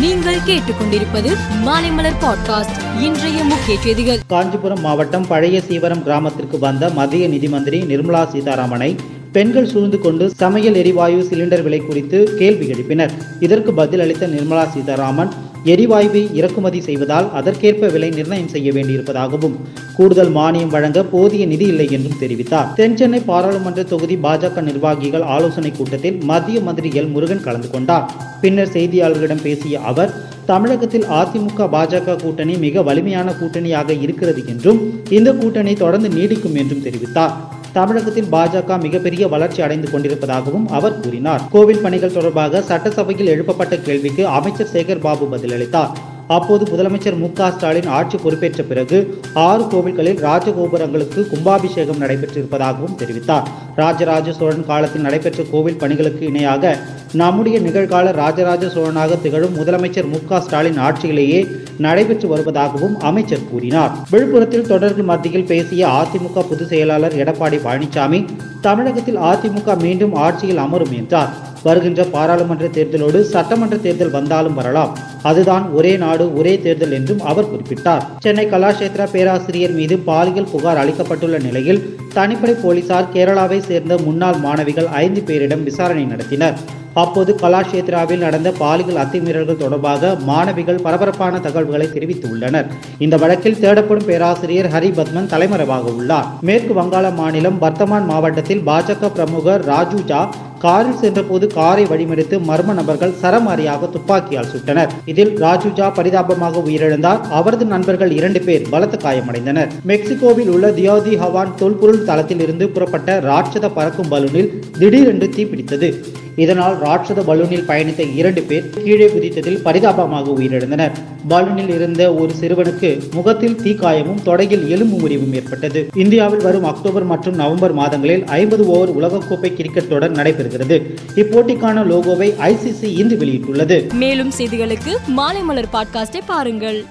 நீங்கள் கேட்டுக்கொண்டிருப்பது மாலைமலர் பாட்காஸ்ட். இன்றைய முக்கிய செய்திகள். காஞ்சிபுரம் மாவட்டம் பழைய சீவரம் கிராமத்திற்கு வந்த மத்திய நிதி மந்திரி நிர்மலா சீதாராமனை பெண்கள் சூழ்ந்து கொண்டு சமையல் எரிவாயு சிலிண்டர் விலை குறித்து கேள்வி எழுப்பினர். இதற்கு பதிலளித்த நிர்மலா சீதாராமன் எரிவாயுவை இறக்குமதி செய்வதால் அதற்கேற்ப விலை நிர்ணயம் செய்ய வேண்டியிருப்பதாகவும் கூடுதல் மானியம் வழங்க போதிய நிதி இல்லை என்றும் தெரிவித்தார். தென்சென்னை பாராளுமன்ற தொகுதி பாஜக நிர்வாகிகள் ஆலோசனை கூட்டத்தில் மத்திய மந்திரி எல். முருகன் கலந்து கொண்டார். பின்னர் செய்தியாளர்களிடம் பேசிய அவர் தமிழகத்தில் அதிமுக பாஜக கூட்டணி மிக வலிமையான கூட்டணியாக இருக்கிறது என்றும் இந்த கூட்டணி தொடர்ந்து நீடிக்கும் என்றும் தெரிவித்தார். தமிழகத்தில் பாஜக மிகப்பெரிய வளர்ச்சி அடைந்து கொண்டிருப்பதாகவும் அவர் கூறினார். கோவில் பணிகள் தொடர்பாக சட்டசபையில் எழுப்பப்பட்ட கேள்விக்கு அமைச்சர் சேகர் பாபு பதிலளித்தார். அப்போது முதலமைச்சர் மு ஸ்டாலின் ஆட்சி பொறுப்பேற்ற பிறகு ஆறு கோவில்களில் ராஜகோபுரங்களுக்கு கும்பாபிஷேகம் நடைபெற்றிருப்பதாகவும் தெரிவித்தார். ராஜராஜ சோழன் காலத்தில் நடைபெற்ற கோவில் பணிகளுக்கு இணையாக நம்முடைய நிகழ்கால ராஜராஜ சோழனாக திகழும் முதலமைச்சர் மு ஸ்டாலின் ஆட்சியிலேயே நடைபெற்று வருவதாகவும் அமைச்சர் கூறினார். விழுப்புரத்தில் தொடர்கள் மத்தியில் பேசிய அதிமுக பொதுச் செயலாளர் எடப்பாடி பழனிசாமி தமிழகத்தில் அதிமுக மீண்டும் ஆட்சியில் அமரும் என்றார். வருகின்ற பாராளுமன்ற தேர்தலோடு சட்டமன்ற தேர்தல் வந்தாலும் வரலாம். அதுதான் ஒரே நாடு ஒரே தேர்தல் என்றும் அவர் குறிப்பிட்டார். சென்னை கலாஷேத்ரா பேராசிரியர் மீது பாலியல் புகார் அளிக்கப்பட்டுள்ள நிலையில் தனிப்படை போலீசார் கேரளாவை சேர்ந்த முன்னாள் மாணவிகள் ஐந்து பேரிடம் விசாரணை நடத்தினர். அப்போது கலாஷேத்ராவில் நடந்த பாலியல் அத்துமீறல்கள் தொடர்பாக மாணவிகள் பரபரப்பான தகவல்களை தெரிவித்துள்ளனர். இந்த வழக்கில் தேடப்படும் பேராசிரியர் ஹரி பத்மன் தலைமறைவாக உள்ளார். மேற்கு வங்காள மாநிலம் வர்த்தமான் மாவட்டத்தில் பாஜக பிரமுகர் ராஜு ஜா காரில் சென்றபோது காரை வழிமறித்து மர்ம நபர்கள் சரமாரியாக துப்பாக்கியால் சுட்டனர். இதில் ராஜுஜா பரிதாபமாக உயிரிழந்தார். அவரது நண்பர்கள் இரண்டு பேர் பலத்த காயமடைந்தனர். மெக்சிகோவில் உள்ள தியோதி ஹவான் தொல்பொருள் தளத்தில் இருந்து புறப்பட்ட ராட்சத பறக்கும் பலூனில் திடீரென்று தீப்பிடித்தது. இதனால் ராட்சத பலூனில் பயணித்த இரண்டு பேர் கீழே குதித்ததில் பரிதாபமாக உயிரிழந்தனர். பலூனில் இருந்த ஒரு சிறுவனுக்கு முகத்தில் தீக்காயமும் தொடையில் எலும்பு முறிவும் ஏற்பட்டது. இந்தியாவில் வரும் அக்டோபர் மற்றும் நவம்பர் மாதங்களில் ஐம்பது ஓவர் உலகக்கோப்பை கிரிக்கெட் தொடர் நடைபெறுகிறது. இப்போட்டிக்கான லோகோவை ஐசிசி இன்று வெளியிட்டுள்ளது. மேலும் செய்திகளுக்கு மாலைமலர் பாட்காஸ்டை பாருங்கள்.